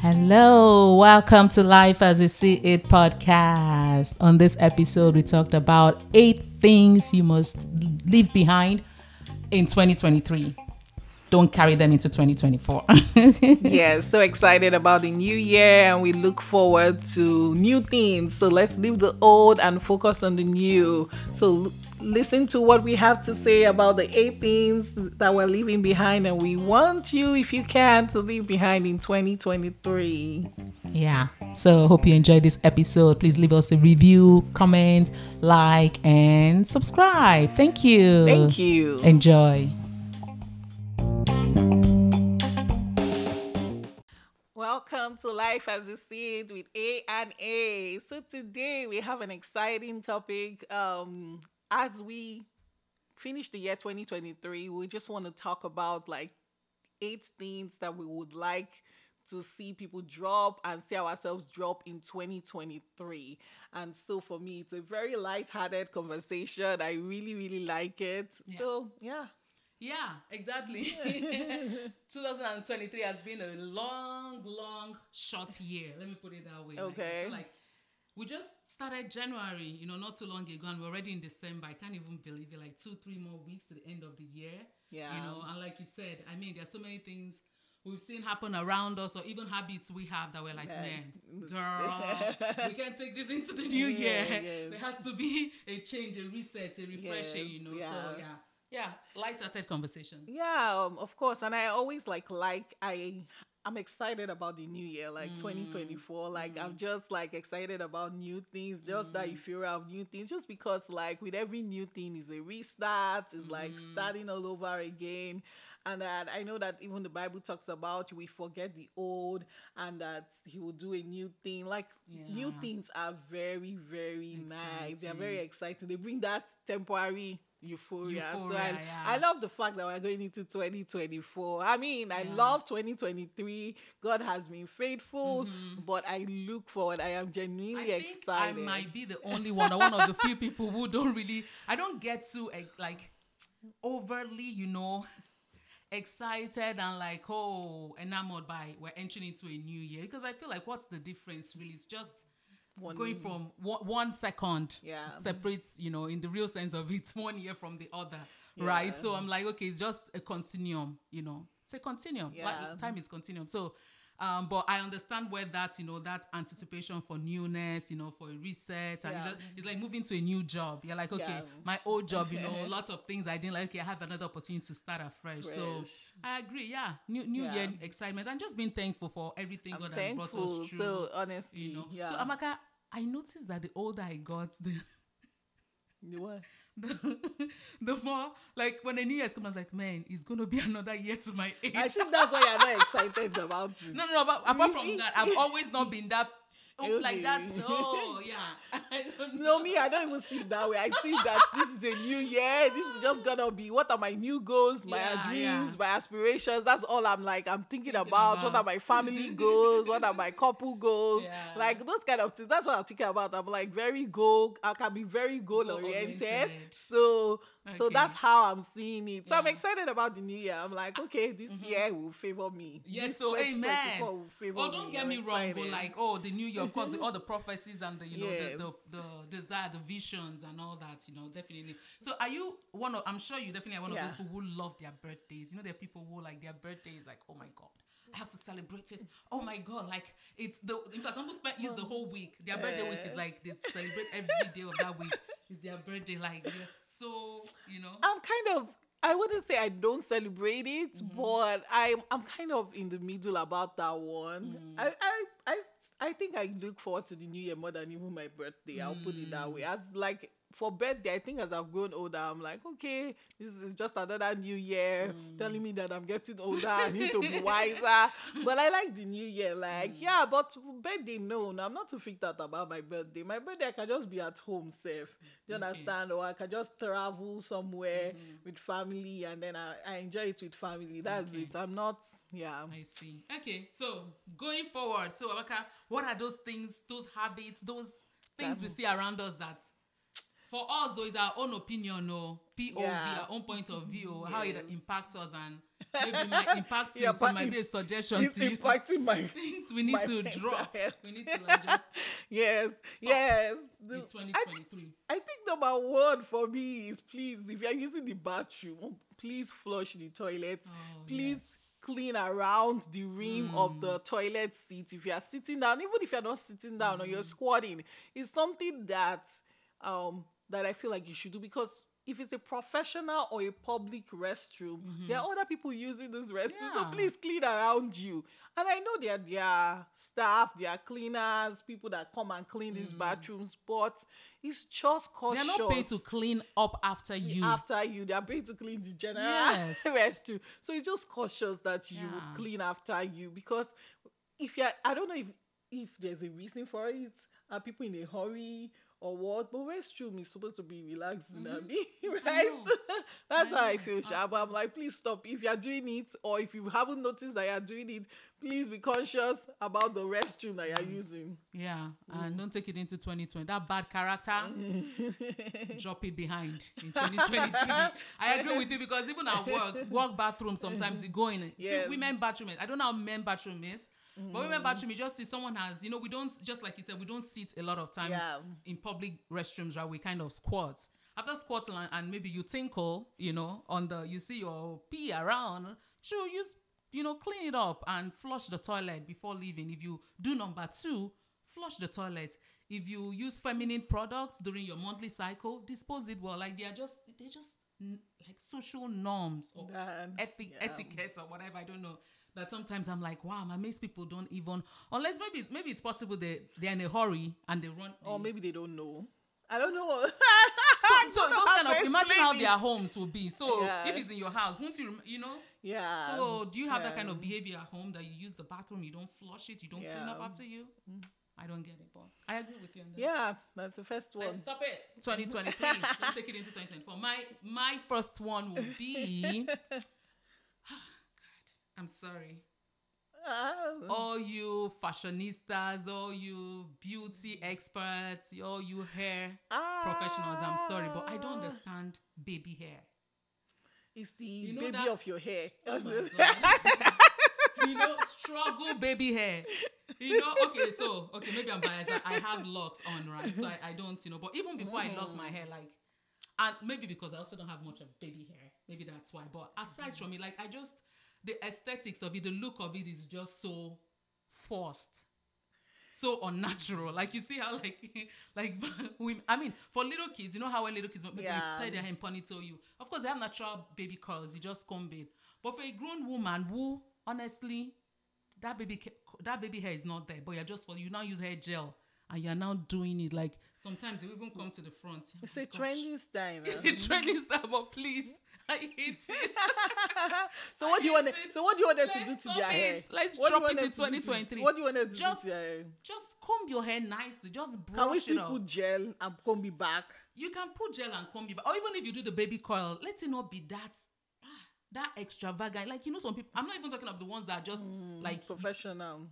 Hello, welcome to Life as We See It podcast. On this episode, we talked about eight things you must leave behind in 2023. Don't carry them into 2024. yeah, so excited about the new year and we look forward to new things. So let's leave the old and focus on the new. So listen to what we have to say about the eight things that we're leaving behind and we want you if you can to leave behind in 2023 yeah. So hope you enjoyed this episode. Please leave us a review comment like and subscribe. Thank you. Thank you. Enjoy. Welcome to Life as We See It with A and A. So today we have an exciting topic. Um, as we finish the year 2023, we just want to talk about like eight things that we would like to see people drop and see ourselves drop in 2023. And so for me, it's a very light-hearted conversation. I really, really like it. Yeah. So yeah. Yeah, exactly. 2023 has been a long, long, short year. Let me put it that way. Okay. Like, we just started January, you know, not too long ago, and we're already in December. I can't even believe it. Like two, three more weeks to the end of the year. Yeah. You know, and like you said, I mean, there's so many things we've seen happen around us, or even habits we have that we're like, man, girl, we can't take this into the new year. Yeah. There has to be a change, a reset, a refreshing. Yes, you know, yeah. so yeah yeah light-hearted conversation yeah um, of course and i always like like i I'm excited about the new year, like mm. 2024. Like mm. I'm just like excited about new things, just mm. that you feel of new things. Just because like with every new thing is a restart, is like mm. starting all over again. And that I know that even the Bible talks about we forget the old and that he will do a new thing. Like yeah. new things are very, very exciting. nice. They're very exciting. They bring that temporary euphoria. euphoria so I, yeah. I love the fact that we're going into 2024. I mean, yeah. I love 2023. God has been faithful, mm-hmm. but I look forward. I am genuinely I excited. I might be the only one, or one of the few people who don't really. I don't get too like overly, you know, excited and like oh enamored by we're entering into a new year because I feel like what's the difference really? It's just one going from one, one second yeah. separates, you know, in the real sense of it, one year from the other, yeah. right? So I'm like, okay, it's just a continuum, you know, it's a continuum. Yeah. Like, time is continuum. So, um, but I understand where that, you know, that anticipation for newness, you know, for a reset, and yeah. it's, just, it's like moving to a new job. You're like, okay, yeah. my old job, you know, lots of things I didn't like. Okay, I have another opportunity to start afresh. Fresh. So I agree. Yeah, new New yeah. Year excitement, and just being thankful for everything I'm God thankful. has brought us through. So honestly, you know, yeah. So Amaka, I noticed that the older I got, the the what? The, the more like when the new year's come, I was like, man, it's gonna be another year to my age. I think that's why you're not excited about it. No, no, no. But apart from that, I've always not been that oh, like that. Oh, yeah. I don't know. No, me, I don't even see it that way. I see that this is a new year. This is just gonna be what are my new goals, my yeah, dreams, yeah. my aspirations. That's all I'm like. I'm thinking, thinking about, about, what are my family goals, what are my couple goals, yeah. like those kind of things. That's what I'm thinking about. I'm like very goal. I can be very goal oriented. So Okay. So that's how I'm seeing it. So yeah. I'm excited about the new year. I'm like, okay, this mm-hmm. year will favor me. Yes, this so amen. Will favor oh, don't me. get I'm me excited. wrong, but like, oh, the new year, of course, all the prophecies and the you know yes. the, the, the desire, the visions, and all that. You know, definitely. So are you one of? I'm sure you definitely are one yeah. of those people who love their birthdays. You know, there are people who like their birthdays, like, oh my god. I have to celebrate it. Oh my god, like it's the in fact some people spend use the whole week. Their birthday week is like they celebrate every day of that week is their birthday. Like they're so, you know. I'm kind of I wouldn't say I don't celebrate it, mm-hmm. but I'm I'm kind of in the middle about that one. Mm. I, I I I think I look forward to the new year more than even my birthday. I'll put it that way. Mm. As like for birthday, I think as I've grown older, I'm like, okay, this is just another new year mm. telling me that I'm getting older. I need to be wiser. but I like the new year. Like, mm. yeah, but birthday, no, no, I'm not too freaked out about my birthday. My birthday, I can just be at home safe. Do you okay. understand? Or I can just travel somewhere mm. with family and then I, I enjoy it with family. That's okay. it. I'm not, yeah. I see. Okay, so going forward, so Amaka, what are those things, those habits, those things we see around us that for us though, it's our own opinion, no POV, Yeah. our own point of view, how it impacts us, and maybe might impact you. Yeah, so it might be a suggestion It's to you. my Things we need to health. We need to like just yes, yes. in The- I, 2023. I think number one for me is please, if you're using the bathroom, please flush the toilet. Oh, please yes. clean around the rim of the toilet seat. If you are sitting down, even if you're not sitting down or you're squatting, it's something that um that I feel like you should do because if it's a professional or a public restroom, mm-hmm. there are other people using this restroom. So please clean around you. And I know there there are staff, there are cleaners, people that come and clean these mm. bathrooms, but it's just cautious They're not paid to clean up after you. after you. They are paid to clean the general Yes. restroom. So it's just cautious that you would clean after you because if you're, I don't know if if there's a reason for it. Are people in a hurry or what? But restroom is supposed to be relaxing, I mean, right? That's I how I feel, Sha. But I'm like, please stop. If you're doing it, or if you haven't noticed that you're doing it, please be conscious about the restroom that you're using. Yeah, Mm. and don't take it into 2020. That bad character, drop it behind in 2023. I agree with you because even at work, work bathroom, sometimes you go in. Yes. Women bathroom, I don't know how men bathroom is, but women bathroom, you just see someone has, you know, we don't, just like you said, we don't sit a lot of times Yeah. in public restrooms, right? We kind of squat. After squatting and, and maybe you tinkle, you know, on the, you see your pee around, true, use, you know, clean it up and flush the toilet before leaving. If you do number two, flush the toilet. If you use feminine products during your monthly cycle, dispose it well. Like they are just, they're just like social norms or ethi- yeah. etiquette or whatever. I don't know. That sometimes I'm like, wow, my makes people don't even unless maybe maybe it's possible they they're in a hurry and they run. Or they- maybe they don't know. I don't know. so, so don't those kind of imagine how their homes will be. So Yeah. if it's in your house, won't you? You know. Yeah. So um, do you have that kind of behavior at home that you use the bathroom, you don't flush it, you don't clean up after you? Mm. I don't get it, but I agree with you on that. Yeah, that's the first one. Let's stop it. 2023. Don't take it into 2024. My my first one will be. God, I'm sorry. Ah, All you fashionistas, all you beauty experts, all you hair ah. professionals. I'm sorry, but I don't understand baby hair. It's the know baby that- of your hair. Oh you know, struggle baby hair. You know, okay, so okay, maybe I'm biased. I, I have locks on, right? So I, I don't, you know, but even before I lock my mm. hair, like and maybe because I also don't have much of baby hair. Maybe that's why. But aside from it, like I just the aesthetics of it, the look of it is just so forced. So unnatural. Like you see how like like we I mean for little kids, you know how when little kids maybe Yeah. tie their hair in ponytail you. Of course they have natural baby curls, you just comb it. But for a grown woman who honestly that baby that baby hair is not there, but you're just for you now use hair gel and you're now doing it like sometimes you even come to the front. It's Oh a my gosh. trendy style. It's trendy style, but please, I hate it. so what do you want? it. So what do you want them to do to their hair? Let's What you drop it in to do 2023. What do you want them to Just- do to their hair? Just comb your hair nicely. Just brush Can we it up. put gel and comb it back? you can put gel and comb it, back. or even if you do the baby coil, let it not be that ah, that extravagant. Like you know, some people. I'm not even talking of the ones that are just Mm. like Professional.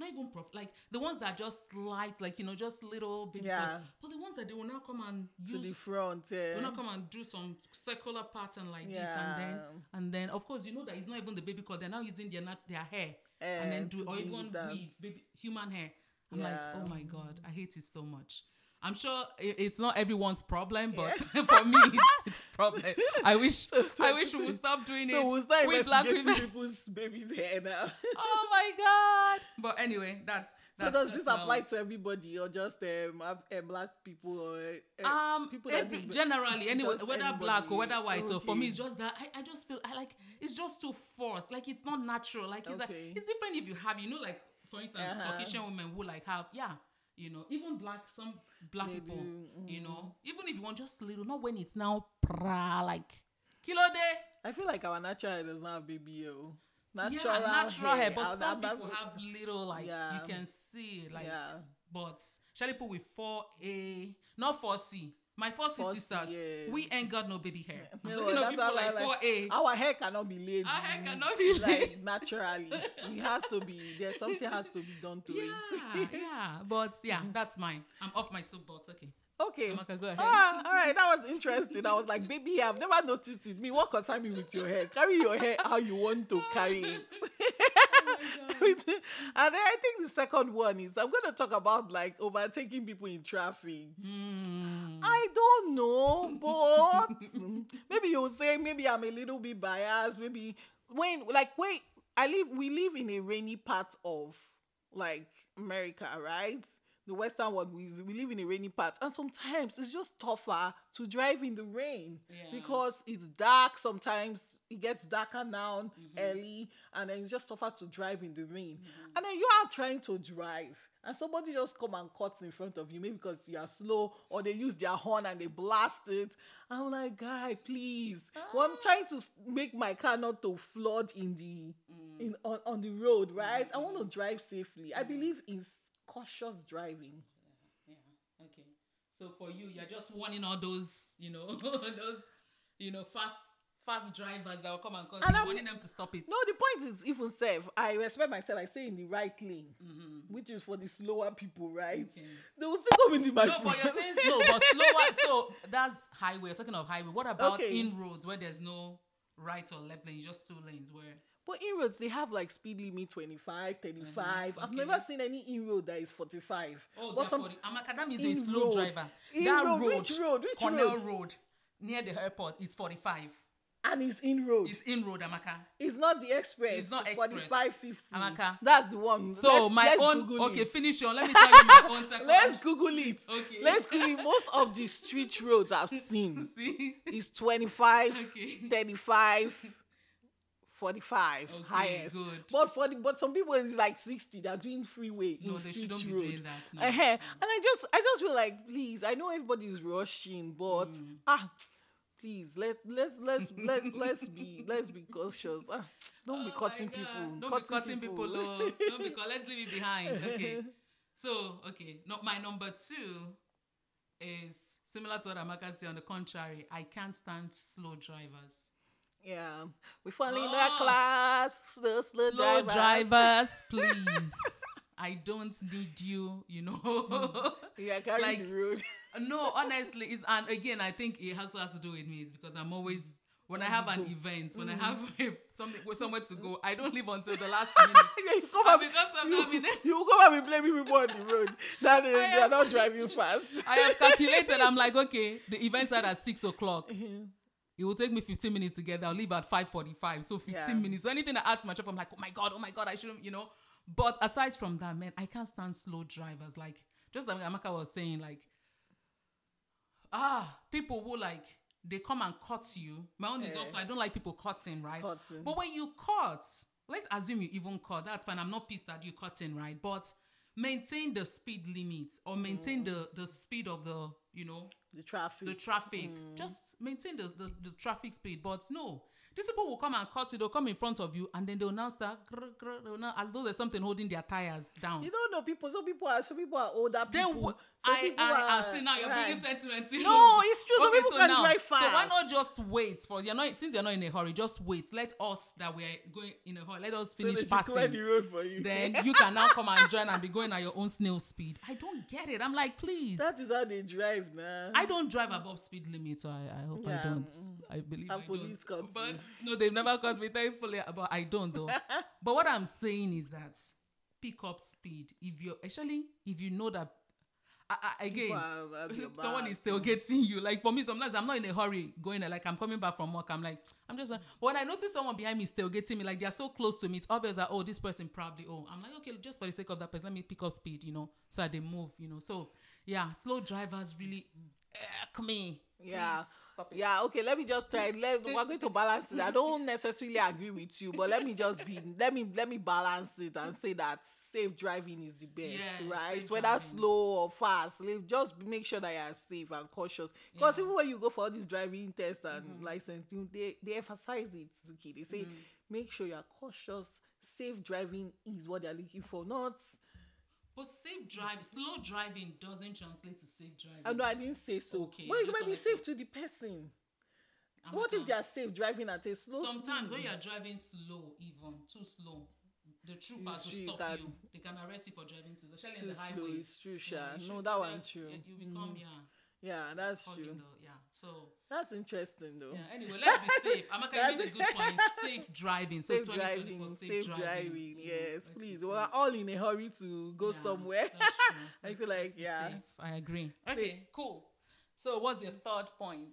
Not even prof, like the ones that are just light, like you know, just little baby Yeah. But the ones that they will now come and use, To the front, They yeah. will not come and do some circular pattern like this, and then and then of course you know that it's not even the baby coil. They're now using their their hair and Eh, then do or even down. weave baby human hair. I'm Yeah. like, oh my god, I hate it so much. I'm sure it's not everyone's problem, but for me, it's a problem. I wish I wish we would stop doing So it. we'll start with black women. people's babies' hair now. oh my god! But anyway, that's. so does this apply to everybody or just um, have, uh, black people or uh, Um, people every, do- generally, anyway, whether black or whether white. So for me, it's just that I, I just feel I like it's just too forced. Like it's not natural. Like it's like it's different if you have, you know, like for instance, Uh-huh. Caucasian women who like have yeah, you know, even black some black They people, do, you mm. know, even if you want just a little, not when it's now pra like kilo day. I feel like our natural hair does not have oh. Natural, yeah, natural hair, but some people have little like Yeah. you can see like yeah. but shall put with 4A, not 4C. My 4C 4C, sisters, yes. we ain't got no baby hair. I'm No, talking of people I like 4A. Our hair cannot be laid. Our hair cannot be like laid. naturally. It has to be. There's something has to be done to yeah, it. yeah. But yeah, that's mine. I'm off my soapbox. Okay. Okay. Amaka, go ahead. Ah, all right. That was interesting. I was like, baby, I've never noticed it. Me, what concern me with your hair? Carry your hair how you want to carry it. and then I think the second one is I'm going to talk about like overtaking people in traffic. Hmm. I don't know, but maybe you would say maybe I'm a little bit biased. Maybe when like wait, I live we live in a rainy part of like America, right? The western world we, we live in a rainy part, and sometimes it's just tougher to drive in the rain Yeah. because it's dark. Sometimes it gets darker now mm-hmm. early, and then it's just tougher to drive in the rain. Mm-hmm. And then you are trying to drive, and somebody just come and cuts in front of you, maybe because you are slow, or they use their horn and they blast it. I'm like, guy, please. Well, I'm ah. trying to make my car not to flood in the mm. in on, on the road, right? I mm-hmm. want to drive safely. I believe in cautious driving. Yeah. Okay. So for you, you're just warning all those, you know, those, you know, fast fast drivers that will come and cut And you, I'm- warning them to stop it. No, the point is even safe. I respect myself. I stay in the right lane, which is for the slower people, right? Okay. They will still come into my No, but you're saying slow, but slower. So that's highway. You're talking of highway. What about Okay. in roads where there's no right or left lane, just two lanes where But inroads, they have like speed limit 25, 35. I've Mm-hmm. okay. never seen any inroad that is 45. Oh, but some therefore, Amakadam is a slow road. driver. In that road, road, which road? Which Cornell road? road. near the airport, is 45. and it's inroad. It's in road, Amaka. It's not the express. It's not express. 45, 50. Amaka. That's the one. So Let's- my let's own Google okay, it. finish your. Let me tell you my own second. Let's Google it. Okay. Let's Google it. Most of the street roads I've seen see. is 25, Okay. 35, 45 Okay, highest. good. But for the, but some people it's like 60. They're doing freeway No, they shouldn't be road. doing that. No. Uh-huh. And I just I just feel like please, I know everybody's rushing, but Mm. ah please let let's let's let let's be let's be cautious. Ah, don't Oh be cutting people. Don't be cutting people. oh. Don't be cut. Let's leave it behind. Okay. So okay, not my number two is similar to what Amaka said. On the contrary, I can't stand slow drivers. Yeah, we finally in Oh. that ah. class. Slow, slow, Slow driver. drivers, please. I don't need you. You know. Mm. Yeah, carry Like- the road. no, honestly, it's and again, I think it also has to do with me because I'm always when I mm, have an event, when I mm. have a, something somewhere to go, I don't leave until the last minute. Yeah, you come And up, because of you, mean- you come and be blaming people on the road. That they, they are not driving fast. I have calculated. I'm like, okay, the events are at six o'clock. Mm-hmm. It will take me 15 minutes to get there. I'll leave at 5:45. So 15 Yeah. minutes. So anything that adds to my trip, I'm like, oh my god, oh my god, I shouldn't, you know. But aside from that, man, I can't stand slow drivers. Like just like Amaka was saying, like ah, people who like they come and cut you. My own is also I don't like people cutting, right? Cutting. But when you cut, let's assume you even cut. That's fine. I'm not pissed that you cutting, right? But maintain the speed limit or maintain mm. the the speed of the you know The traffic. the traffic. Mm. Just maintain the, the, the traffic speed. But no, these people will come and cut you. They'll come in front of you and then they'll now start grr, grr, they'll now, as though there's something holding their tires down. you don't know people. Some people are some people are older then people. wh- some I, people I, I see now you're right. bringing in. No, it's true. Some people can drive fast. So why not just wait for you're not since you're not in a hurry, just wait. Let us that we're going in a hurry. Let us finish clear passing. the road for you. then you can now come and join and be going at your own snail speed. I don't get it. I'm like, please. that is how they drive now. I don't drive above speed limit, so I, I hope Yeah. I don't. I believe And I police don't. But. No, they've never caught me, thankfully. But I don't though. but what I'm saying is that pick up speed. If you're actually, if you know that, I, I, again, People are- have your someone is still getting you. Like for me, sometimes I'm not in a hurry going. Like I'm coming back from work. I'm like, I'm just. Uh, but when I notice someone behind me still getting me, like they're so close to me, it's obvious that oh, this person probably. Oh, I'm like, okay, just for the sake of that person, let me pick up speed. You know, so that they move. You know, so yeah, slow drivers really irk me. Yeah. Stop it. Yeah, okay, let me just try. Let, we're going to balance it. I don't necessarily agree with you, but let me just be let me let me balance it and say that safe driving is the best, Yeah, right? Whether driving. slow or fast, just make sure that you're safe and cautious. Because Yeah. even when you go for all these driving tests and Mm-hmm. license, they they emphasize it. Okay, they say Mm. make sure you're cautious. Safe driving is what they're looking for, not. But safe driving, slow driving doesn't translate to safe driving. I know I didn't say so. Okay, it just might be safe to- the person. I'm What if they are safe driving at a slow Sometimes when speed? you're driving slow, even too slow, the troopers will true, you stop you. They can arrest you for driving too, especially Too in the slow highway. is true, Yeah, Sha. they No, that so one you- true. You become yeah. Yeah, that's true. yeah. So That's interesting though. yeah. Anyway, let's be safe. Amaka, made a good point. Safe driving. So Safe driving, safe, safe driving. driving. Mm-hmm. Yes, please. We're all in a hurry to go Yeah, somewhere. I Let's- feel like yeah. safe. I agree. Stay- Okay, cool. So what's your third point?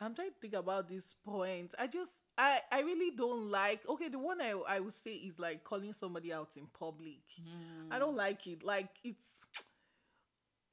I'm trying to think about this point. I just I I really don't like okay, the one I I would say is like calling somebody out in public. Mm-hmm. I don't like it. Like it's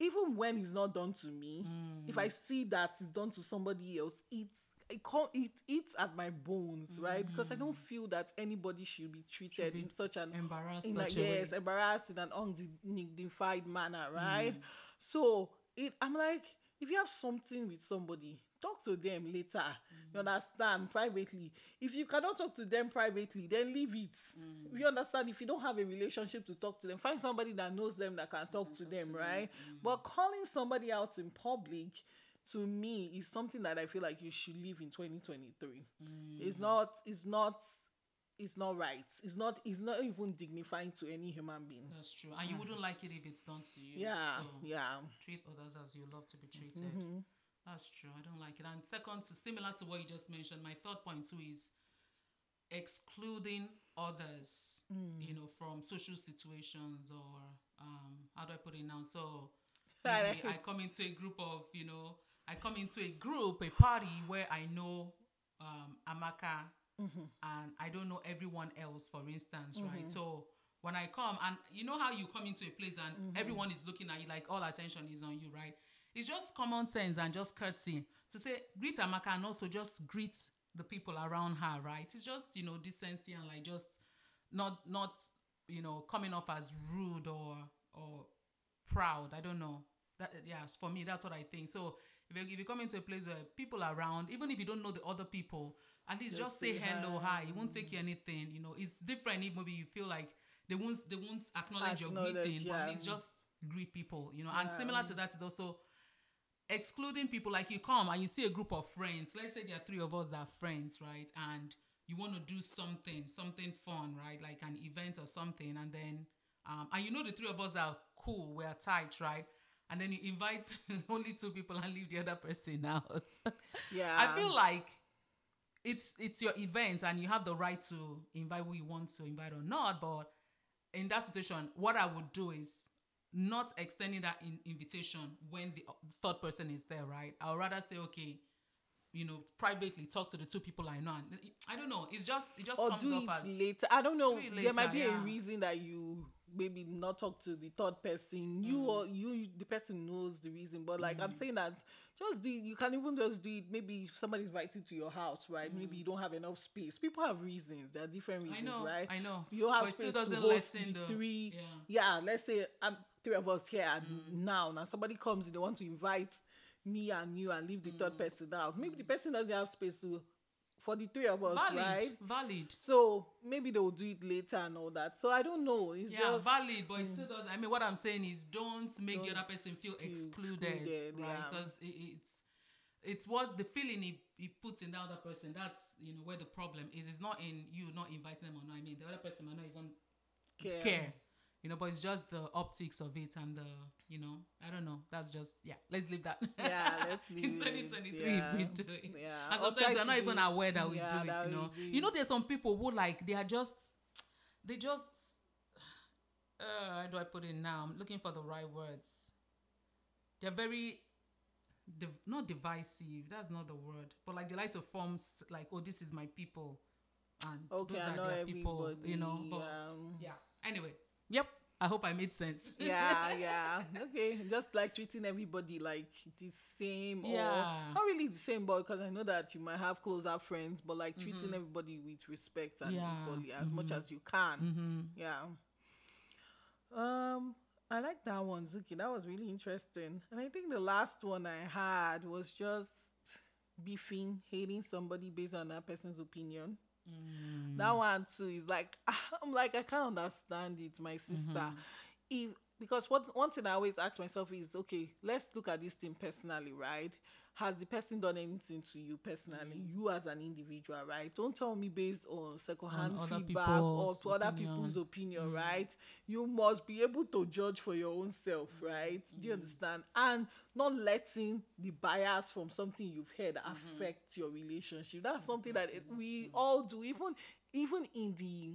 even when it's not done to me, if I see that it's done to somebody else, it's it can't it eats at my bones, right? Because I don't feel that anybody should be treated be in such an Embarrassed in such a, a way. yes, embarrassed in an undignified manner, right? Mm. So it I'm like, if you have something with somebody, talk to them later. Mm. You understand? Privately. If you cannot talk to them privately, then leave it. Mm. You understand? If you don't have a relationship to talk to them, find somebody that knows them that can talk to them, right? Mm. But calling somebody out in public to me is something that I feel like you should leave in 2023. It's Mm. not it's not it's not right. It's not it's not even dignifying to any human being. That's true. And you wouldn't like it if it's done to you. Yeah, So yeah. treat others as you love to be treated. Mm-hmm. That's true. I don't like it. And second, similar to what you just mentioned, my third point too is excluding others, Mm. you know, from social situations or um, how do I put it now? So I come into a group of, you know, I come into a group, a party where I know um, Amaka Mm-hmm. and I don't know everyone else, for instance, right? So when I come and you know how you come into a place and Mm-hmm. everyone is looking at you like all attention is on you, right? It's just common sense and just courtesy to say greet Amaka and also just greet the people around her, right? It's just you know decency and like just not not you know coming off as rude or or proud. I don't know. That yeah, for me that's what I think. So if you, if you come into a place where people are around, even if you don't know the other people, at least just, say, say hello, hi. It won't take you anything. You know, it's different if maybe you feel like they won't they won't acknowledge your Acknowledge, greeting, but it's just greet people. You know, and similar to that is also excluding people like you come and you see a group of friends let's say there are three of us that are friends right and you want to do something something fun right like an event or something and then um, and you know the three of us are cool we're tight right and then you invite only two people and leave the other person out Yeah. i feel like it's it's your event and you have the right to invite who you want to invite or not but in that situation what i would do is not extending that in- invitation when the uh, third person is there right i would rather say okay you know privately talk to the two people i know and i don't know it's just it just or comes do off it as later. I don't know. do it there might later, be a reason that you maybe not talk to the third person. You Mm. or you, the person knows the reason. But like I'm saying that just do. You can even just do it. Maybe if somebody invited to your house, right? Maybe you don't have enough space. People have reasons. There are different Mm. I reasons, know, right? I know. You don't have But space to doesn't host the the- three. yeah. Yeah, let's say I'm three of us here Mm. now. Now somebody comes and they want to invite me and you and leave the Mm. third person out. Maybe the person doesn't have space to for the three of us, valid right? valid So maybe they'll do it later and all that. So I don't know. It's yeah just valid but it still does i mean what i'm saying is don't make the other person feel feel excluded, excluded, right yeah. because it, it's it's what the feeling he, he puts in the other person that's you know where the problem is it's not in you not inviting them or not i mean the other person might not even care. care. You know, but it's just the optics of it and the, you know, I don't know. That's just yeah. Let's leave that. Yeah, let's leave In it. 2023, Yeah. we do it. Yeah. And sometimes you're not even it. aware that we Yeah, do it. You know, do you know, there's some people who like they are just, they just. Uh, how do I put it now? I'm looking for the right words. They're very, div- not divisive. That's not the word. But like they like to form like, oh, this is my people, and Okay, those I are their people. You know, but um, yeah. Anyway, yep. I hope I made sense. yeah, yeah. Okay. Just like treating everybody like the same or Yeah. not really the same, but because I know that you might have closer friends, but like treating everybody with respect and Mm-hmm. Yeah. Mm-hmm. equally as much as you can. Yeah. Um, I like that one, Zuki. That was really interesting. And I think the last one I had was just beefing, hating somebody based on that person's opinion. Mm. That one too is like I'm like I can't understand it, my sister. Mm-hmm. If because what one thing I always ask myself is okay, let's look at this thing personally, right? has the person done anything to you personally mm. you as an individual right don't tell me based on secondhand on feedback or to other people's opinion mm. right you must be able to judge for your own self right mm. do you mm. understand and not letting the bias from something you've heard mm-hmm. affect your relationship that's something that it, we all do even even in the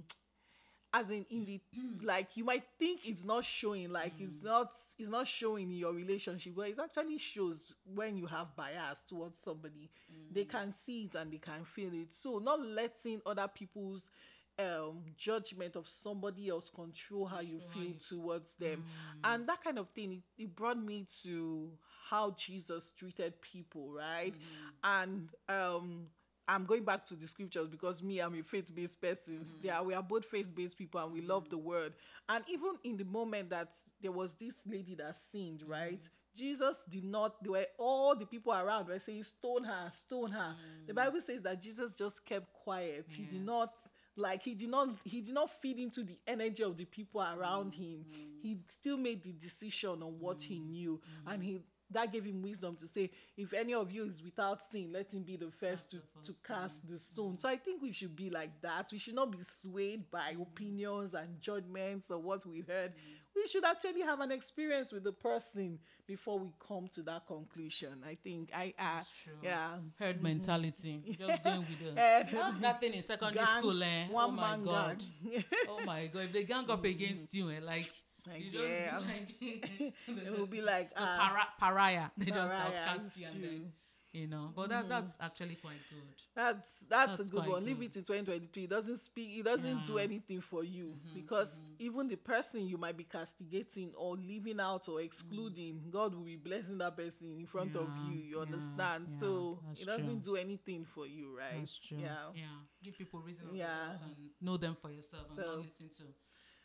as in in the like you might think it's not showing like mm. it's not it's not showing in your relationship but it actually shows when you have bias towards somebody mm. they can see it and they can feel it so not letting other people's um judgment of somebody else control how you feel right. towards them mm. and that kind of thing it, it, brought me to how jesus treated people right mm. and um I'm going back to the scriptures because me, I'm a faith based person. Mm. Yeah, we are both faith based people and we mm. love the word. And even in the moment that there was this lady that sinned, mm. right? Jesus did not, they were all the people around were saying, Stone her, stone her. The mm. Bible says that Jesus just kept quiet. Yes. He did not like he did not he did not feed into the energy of the people around him mm. he still made the decision on what he knew mm. and he that gave him wisdom to say, if any of you is without sin, let him be the first to, to cast the stone. So I think we should be like that. We should not be swayed by mm. opinions and judgments or what we heard. We should actually have an experience with the person before we come to that conclusion. I think I uh, yeah herd mm-hmm. mentality. Just going with the that thing in secondary gang, school. Eh? One oh my god. oh my god. If they gang up against you, eh, like like, you yeah. Like, it will be like uh, para- pariah. They pariah, just outcast you and then you know. But that mm. that's actually quite good. That's that's, that's a good one. Good. Leave it to 2023. It doesn't speak. It doesn't yeah. do anything for you mm-hmm, because mm-hmm. even the person you might be castigating or leaving out or excluding, mm. God will be blessing that person in front yeah, of you. You understand? so it doesn't true. do anything for you, right? That's true. Yeah. Yeah. Give people reason. Yeah. And know them for yourself so, and not listen to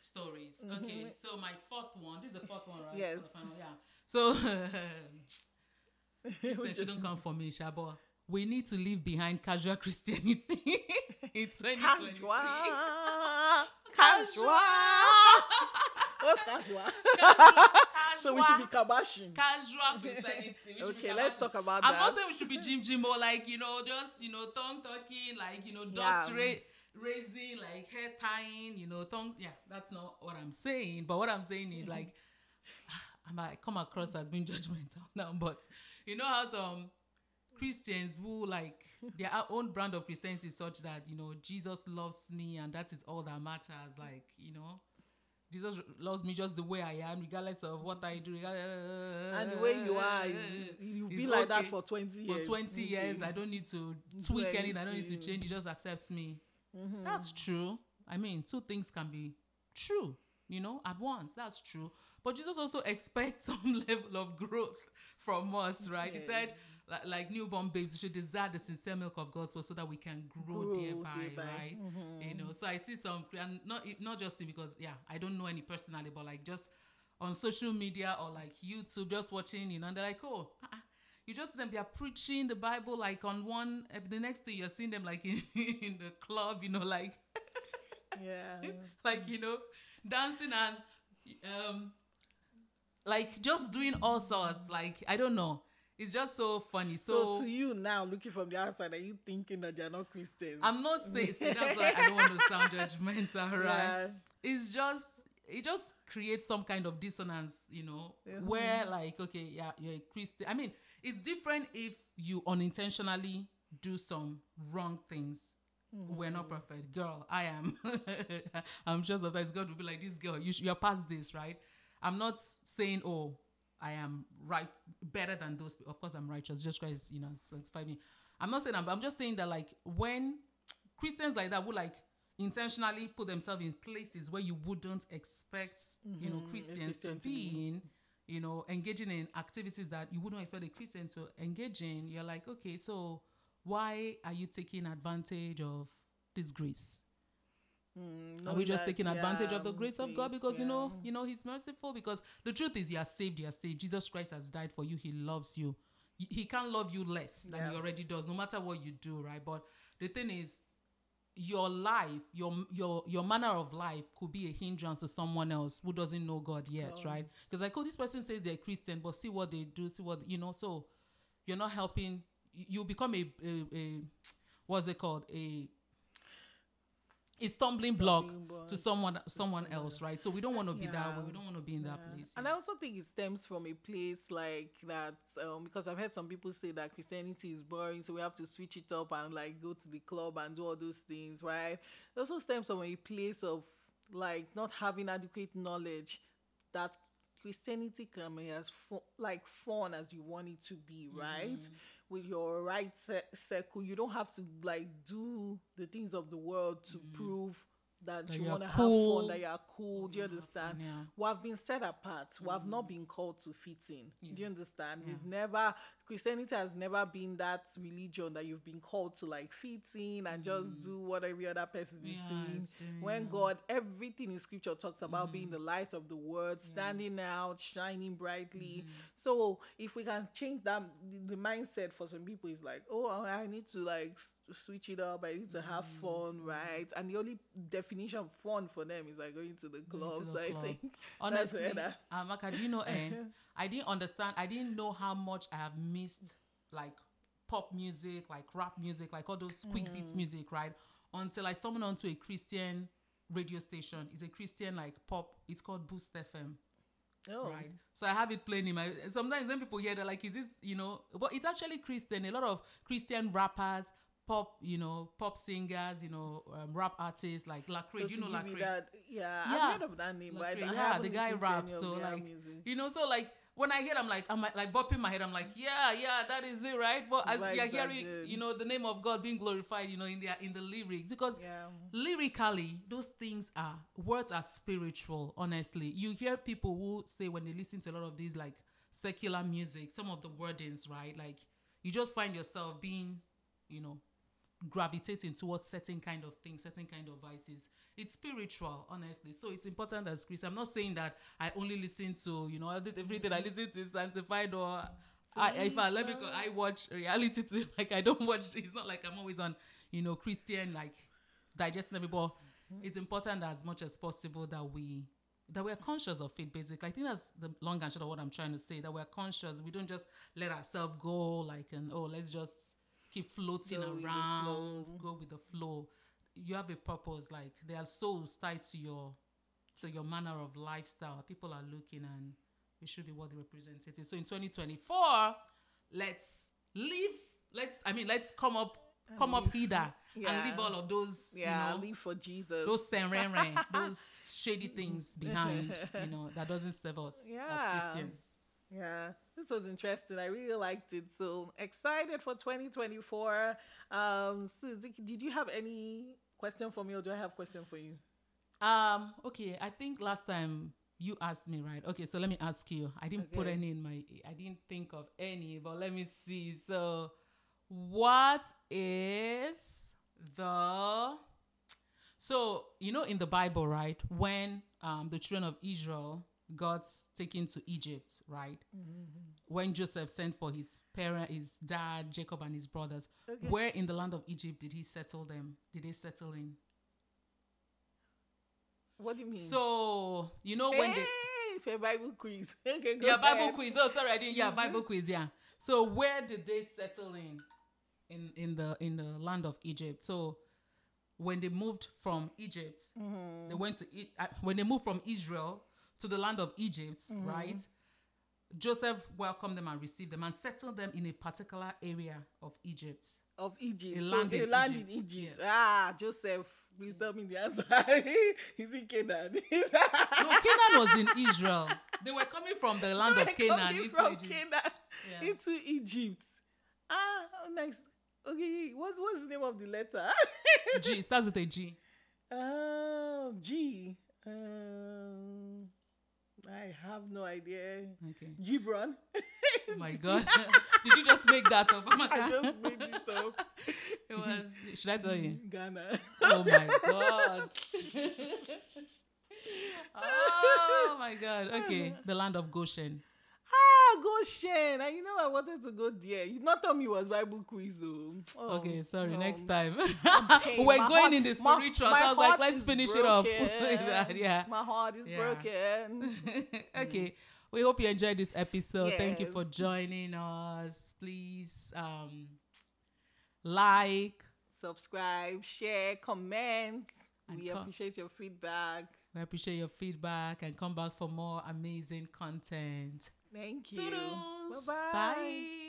stories. Mm-hmm. Okay, so my fourth one. This is the fourth one, right? Yes. Yeah. So she don't come for me, Shabo. We need to leave behind casual Christianity in 2023. Casual. Casual. What's casual? casual? So we should be kabashing. Casual Christianity. okay, let's talk about I'm that. I'm not saying we should be Jim Jim or like, you know, just, you know, tongue talking, like, you know, dust yeah. Ra- raising, like hair tying, you know, tongue. Yeah, that's not what I'm saying. But what I'm saying is like, I might come across as being judgmental now, but you know how some Christians who like their own brand of Christianity is such that you know Jesus loves me and that is all that matters. Like you know, Jesus loves me just the way I am, regardless of what I do. And the way you are, you've been like okay. that for 20 years. For 20 years, I don't need to tweak anything. I don't need to change. He just accepts me. Mm-hmm. That's true. I mean, two things can be true, you know, at once. That's true. But Jesus also expects some level of growth from us, right? Yes. He said, like, like, newborn babes, we should desire the sincere milk of God's word so that we can grow, grow thereby, thereby, right? Mm-hmm. You know, so I see some, and not not just because, yeah, I don't know any personally, but like just on social media or like YouTube, just watching, you know, and they're like, oh, uh-uh. You just them, they're preaching the Bible like on one, uh, the next thing you're seeing them like in, in the club, you know, like, yeah, like, you know, dancing and, um, like just doing all sorts. Like I don't know. It's just so funny. So, so to you now, looking from the outside, are you thinking that they're not Christians? I'm not saying. see, that's why I don't want to sound judgmental, right? Yeah. It's just it just creates some kind of dissonance, you know, mm-hmm. where like, okay, yeah, you're a Christian. I mean, it's different if you unintentionally do some wrong things. Mm-hmm. We're not perfect, girl. I am. I'm sure sometimes God will be like, "This girl, you sh- you're past this, right?" I'm not saying, oh, I am right better than those. Of course, I'm righteous. Just Christ, you know, sanctify me. I'm not saying that, but I'm just saying that like when Christians like that would like intentionally put themselves in places where you wouldn't expect, mm-hmm. you know, mm-hmm. Christians to be in, you know, engaging in activities that you wouldn't expect a Christian to engage in, you're like, okay, so why are you taking advantage of this grace? Mm, are we just taking yeah, advantage of the grace of God because yeah. you know, you know, He's merciful? Because the truth is, you are saved. You are saved. Jesus Christ has died for you. He loves you. He can't love you less than yeah. He already does, no matter what you do, right? But the thing is, your life, your your your manner of life could be a hindrance to someone else who doesn't know God yet, oh. right? Because like, oh, this person says they're Christian, but see what they do, see what you know. So you're not helping. You become a, a, a what's it called a a stumbling, block, block, to someone someone else, right? So we don't want to be yeah. that way. We don't want to be in yeah. that place. And I also think it stems from a place like that, um, because I've heard some people say that Christianity is boring, so we have to switch it up and like go to the club and do all those things, right? It also stems from a place of like not having adequate knowledge that Christianity can be as like fun as you want it to be, right? Mm. With your right se- circle, you don't have to like do the things of the world to mm. prove that, that you want to cool. have fun, that you are cool. Do you understand? Yeah. We have been set apart. We have not mm. been called to fit in. Yeah. Do you understand? Yeah. We've never Christianity has never been that religion that you've been called to like fit in and mm. just do what every other person is doing. When God, everything in Scripture talks about mm. being the light of the world, standing out, shining brightly. Mm. So if we can change that, the mindset for some people is like, oh, I need to like switch it up. I need to have mm. fun, right? And the only definition of fun for them is like going to the club. so I think honestly, Amaka, uh, do you know? Eh, I didn't understand. I didn't know how much I have missed, like pop music, like rap music, like all those quick mm. beats music, right? Until I stumbled onto a Christian radio station. It's a Christian like pop. It's called Boost FM. Oh. Right. So I have it playing in my. Sometimes when people hear, they're like, "Is this you know?" But it's actually Christian. A lot of Christian rappers pop, you know, pop singers, you know, um, rap artists like Lecrae. So you know Lecrae? That, yeah, yeah, I've heard of that name, Lecrae, but yeah, the guy raps. So like, music. you know, so like when I hear, I'm like, I'm like bopping my head. I'm like, yeah, yeah, that is it, right? But as you're hearing, you know, the name of God being glorified, you know, in the in the lyrics, because yeah. lyrically, those things are words are spiritual. Honestly, you hear people who say when they listen to a lot of these like secular music, some of the wordings, right? Like you just find yourself being, you know, gravitating towards certain kind of things, certain kind of vices. It's spiritual, honestly. So it's important as Chris. I'm not saying that I only listen to, you know, everything I listen to is sanctified or I, if I let me go, I watch reality too. Like I don't watch. It's not like I'm always on, you know, Christian like digesting every. But mm-hmm. it's important as much as possible that we that we're conscious of it. Basically, I think that's the long and short of what I'm trying to say. That we're conscious. We don't just let ourselves go like and oh, let's just keep floating go around, with go with the flow. You have a purpose. Like there are souls tied to your to your manner of lifestyle. People are looking and we should be what the representative. So in 2024, let's leave. Let's I mean let's come up come up here yeah. and leave all of those yeah you know, leave for jesus those serene, those shady things behind you know that doesn't serve us yeah. as christians yeah, this was interesting. I really liked it. So excited for 2024. Um, Susie, did you have any question for me, or do I have question for you? Um, okay. I think last time you asked me, right? Okay, so let me ask you. I didn't okay. put any in my. I didn't think of any, but let me see. So, what is the so you know in the Bible, right? When um, the children of Israel God's taken to Egypt, right? Mm-hmm. When Joseph sent for his parent, his dad, Jacob, and his brothers, okay. where in the land of Egypt did he settle them? Did they settle in? What do you mean? So you know when hey, they Bible quiz. okay, yeah, ahead. Bible quiz. Oh, sorry, I didn't. Yeah, Bible quiz. Yeah. So where did they settle in? In in the in the land of Egypt. So when they moved from Egypt, mm-hmm. they went to uh, when they moved from Israel to the land of Egypt, mm-hmm. right? Joseph welcomed them and received them and settled them in a particular area of Egypt. Of Egypt. A so land, in, land Egypt. in Egypt. Yes. Ah, Joseph, please tell me the answer. He's in Canaan. no, Canaan was in Israel. They were coming from the land of Canaan into from Egypt. Canaan yeah. into Egypt. Ah, nice. Okay, what's what's the name of the letter? G starts with a G. Um, G. Um, I have no idea. Okay. Gibran. oh my God. Did you just make that up? Oh I just made it up. it was, should I tell you? Ghana. Oh my God. oh my God. Okay. The land of Goshen ah, Goshen. And you know, I wanted to go there. You not tell me it was Bible quiz. Oh, oh okay, sorry. Next time. We're going heart, in the spiritual. So I was like, let's finish broken. it off. yeah. My heart is yeah. broken. okay. Mm. We hope you enjoyed this episode. Yes. Thank you for joining us. Please um, like, subscribe, share, comment. We com- appreciate your feedback. We appreciate your feedback and come back for more amazing content. Thank you. Toodles. Bye. Bye.